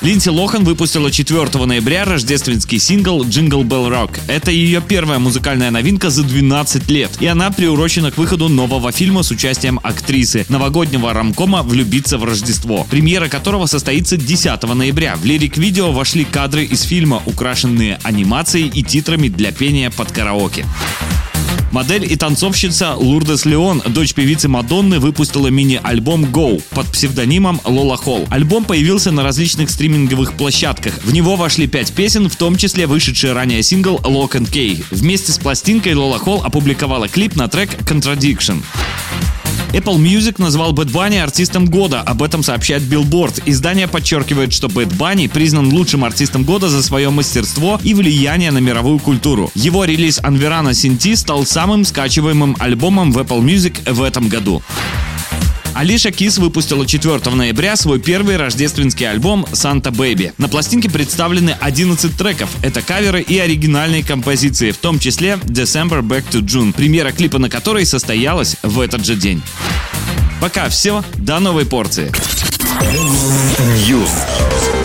Линдси Лохан выпустила 4 ноября рождественский сингл «Jingle Bell Rock». Это ее первая музыкальная новинка за 12 лет, и она приурочена к выходу нового фильма с участием актрисы, новогоднего рамкома «Влюбиться в Рождество», премьера которого состоится 10 ноября. В лирик-видео вошли кадры из фильма, украшенные анимацией и титрами для пения под караоке. Модель и танцовщица Лурдес Леон, дочь певицы Мадонны, выпустила мини-альбом Go под псевдонимом Лола Холл. Альбом появился на различных стриминговых площадках. В него вошли пять песен, в том числе вышедший ранее сингл Lock and Key. Вместе с пластинкой Лола Холл опубликовала клип на трек Contradiction. Apple Music назвал Bad Bunny артистом года, об этом сообщает Billboard. Издание подчеркивает, что Bad Bunny признан лучшим артистом года за свое мастерство и влияние на мировую культуру. Его релиз Анверана Синти стал самым скачиваемым альбомом в Apple Music в этом году. Алиша Кис выпустила 4 ноября свой первый рождественский альбом «Санта Бэйби». На пластинке представлены 11 треков. Это каверы и оригинальные композиции, в том числе «December Back to June», премьера клипа на которой состоялась в этот же день. Пока все, до новой порции. News.